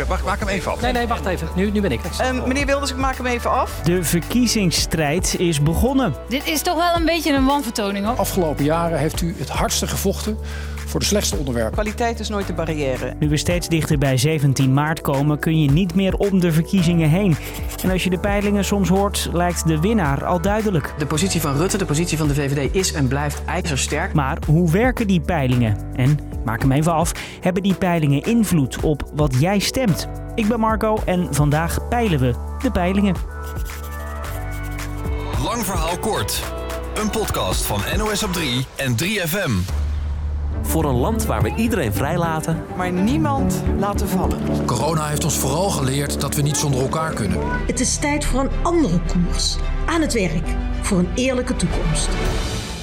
Oké, wacht, maak hem even af. Nee, nee, wacht even. Nu, nu ben ik. Ehm, meneer Wilders, ik maak hem even af. De verkiezingsstrijd is begonnen. Dit is toch wel een beetje een wanvertoning hoor. Afgelopen jaren heeft u het hardste gevochten voor de slechtste onderwerpen. Kwaliteit is nooit de barrière. Nu we steeds dichter bij 17 maart komen, kun je niet meer om de verkiezingen heen. En als je de peilingen soms hoort, lijkt de winnaar al duidelijk. De positie van Rutte, de positie van de VVD is en blijft ijzersterk. Maar hoe werken die peilingen? En, maak hem even af, hebben die peilingen invloed op wat jij stemt? Ik ben Marco en vandaag peilen we de peilingen. Lang verhaal kort. Een podcast van NOS op 3 en 3FM. Voor een land waar we iedereen vrijlaten. Maar niemand laten vallen. Corona heeft ons vooral geleerd dat we niet zonder elkaar kunnen. Het is tijd voor een andere koers. Aan het werk. Voor een eerlijke toekomst.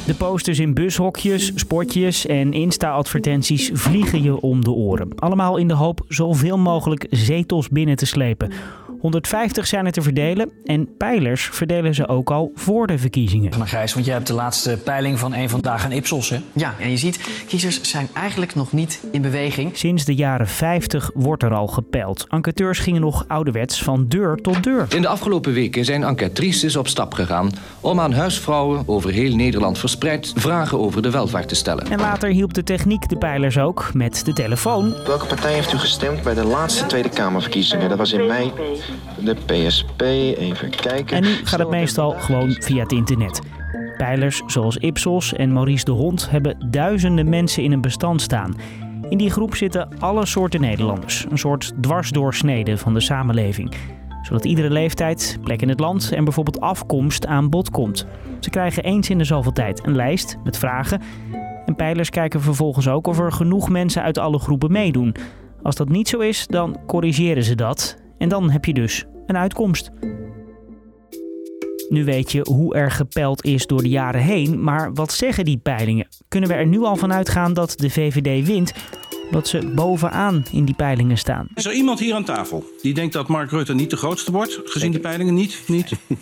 De posters in bushokjes, spotjes en Insta-advertenties vliegen je om de oren. Allemaal in de hoop zoveel mogelijk zetels binnen te slepen. 150 zijn er te verdelen en pijlers verdelen ze ook al voor de verkiezingen. Van Gijs, want jij hebt de laatste peiling van een vandaag en Ipsos, hè? Ja, en je ziet, kiezers zijn eigenlijk nog niet in beweging. Sinds de jaren 50 wordt er al gepeild. Enquêteurs gingen nog ouderwets van deur tot deur. In de afgelopen weken zijn enquêtrices op stap gegaan om aan huisvrouwen over heel Nederland verspreid vragen over de welvaart te stellen. En later hielp de techniek de pijlers ook met de telefoon. Welke partij heeft u gestemd bij de laatste Tweede Kamerverkiezingen? Dat was in mei de PSP. Even kijken. En nu gaat het meestal gewoon via het internet. Pijlers zoals Ipsos en Maurice de Hond hebben duizenden mensen in een bestand staan. In die groep zitten alle soorten Nederlanders. Een soort dwarsdoorsnede van de samenleving. Zodat iedere leeftijd, plek in het land en bijvoorbeeld afkomst aan bod komt. Ze krijgen eens in de zoveel tijd een lijst met vragen. En pijlers kijken vervolgens ook of er genoeg mensen uit alle groepen meedoen. Als dat niet zo is, dan corrigeren ze dat. En dan heb je dus een uitkomst. Nu weet je hoe er gepeld is door de jaren heen, maar wat zeggen die peilingen? Kunnen we er nu al van uitgaan dat de VVD wint, omdat ze bovenaan in die peilingen staan? Is er iemand hier aan tafel die denkt dat Mark Rutte niet de grootste wordt, gezien de peilingen? Niet? Niet?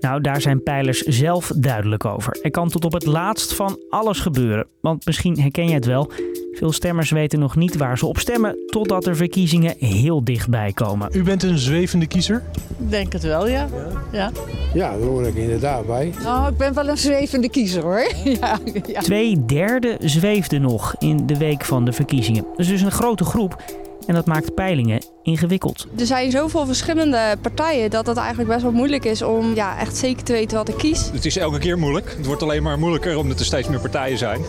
Nou, daar zijn peilers zelf duidelijk over. Er kan tot op het laatst van alles gebeuren. Want misschien herken je het wel. Veel stemmers weten nog niet waar ze op stemmen totdat er verkiezingen heel dichtbij komen. U bent een zwevende kiezer? Denk het wel, ja. Ja, ja daar hoor ik inderdaad bij. Nou, ik ben wel een zwevende kiezer hoor. Ja, ja. Twee derde zweefde nog in de week van de verkiezingen. Dat is dus een grote groep. En dat maakt peilingen ingewikkeld. Er zijn zoveel verschillende partijen dat het eigenlijk best wel moeilijk is om ja, echt zeker te weten wat ik kies. Het is elke keer moeilijk. Het wordt alleen maar moeilijker omdat er steeds meer partijen zijn.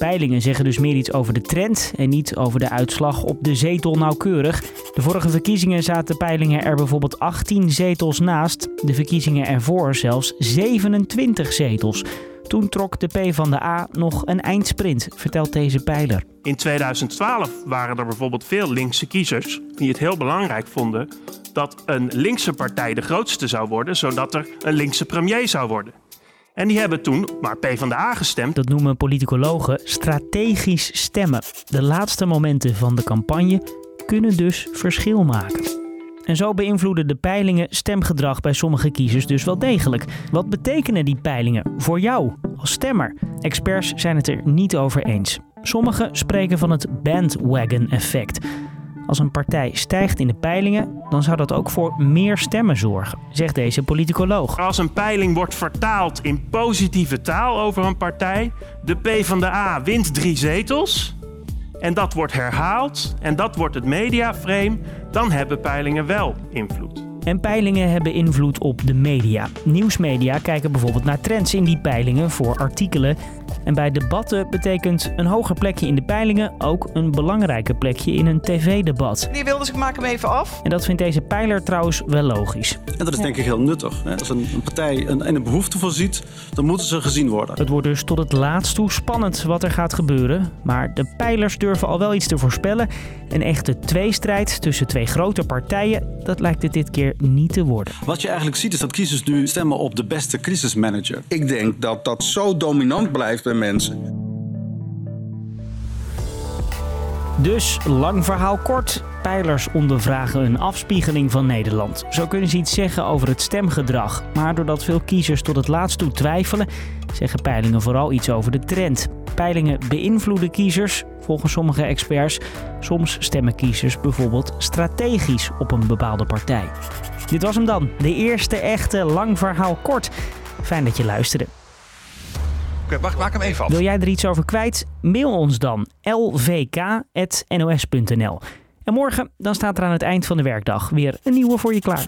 Peilingen zeggen dus meer iets over de trend en niet over de uitslag op de zetel nauwkeurig. De vorige verkiezingen zaten peilingen er bijvoorbeeld 18 zetels naast. De verkiezingen ervoor zelfs 27 zetels. Toen trok de P van de A nog een eindsprint, vertelt deze pijler. In 2012 waren er bijvoorbeeld veel linkse kiezers die het heel belangrijk vonden dat een linkse partij de grootste zou worden, zodat er een linkse premier zou worden. En die hebben toen maar PvdA gestemd. Dat noemen politicologen strategisch stemmen. De laatste momenten van de campagne kunnen dus verschil maken. En zo beïnvloeden de peilingen stemgedrag bij sommige kiezers dus wel degelijk. Wat betekenen die peilingen voor jou als stemmer? Experts zijn het er niet over eens. Sommigen spreken van het bandwagon-effect. Als een partij stijgt in de peilingen, dan zou dat ook voor meer stemmen zorgen, zegt deze politicoloog. Als een peiling wordt vertaald in positieve taal over een partij, de PvdA wint drie zetels, en dat wordt herhaald en dat wordt het mediaframe, dan hebben peilingen wel invloed. En peilingen hebben invloed op de media. Nieuwsmedia kijken bijvoorbeeld naar trends in die peilingen voor artikelen. En bij debatten betekent een hoger plekje in de peilingen ook een belangrijker plekje in een tv-debat. Die wilde ik maak hem even af. En dat vindt deze pijler trouwens wel logisch. En dat is denk ik heel nuttig. Als een, partij een, een behoefte voorziet, dan moeten ze gezien worden. Het wordt dus tot het laatst toe spannend wat er gaat gebeuren. Maar de pijlers durven al wel iets te voorspellen. Een echte tweestrijd tussen twee grote partijen, dat lijkt het dit keer niet te worden. Wat je eigenlijk ziet is dat kiezers nu stemmen op de beste crisismanager. Ik denk dat dat zo dominant blijft mensen. Dus, lang verhaal kort. Pijlers ondervragen een afspiegeling van Nederland. Zo kunnen ze iets zeggen over het stemgedrag. Maar doordat veel kiezers tot het laatst toe twijfelen, zeggen peilingen vooral iets over de trend. Peilingen beïnvloeden kiezers, volgens sommige experts. Soms stemmen kiezers bijvoorbeeld strategisch op een bepaalde partij. Dit was hem dan, de eerste echte lang verhaal kort. Fijn dat je luisterde. Maak hem even. Wil jij er iets over kwijt? Mail ons dan lvk.nos.nl. En morgen dan staat er aan het eind van de werkdag weer een nieuwe voor je klaar.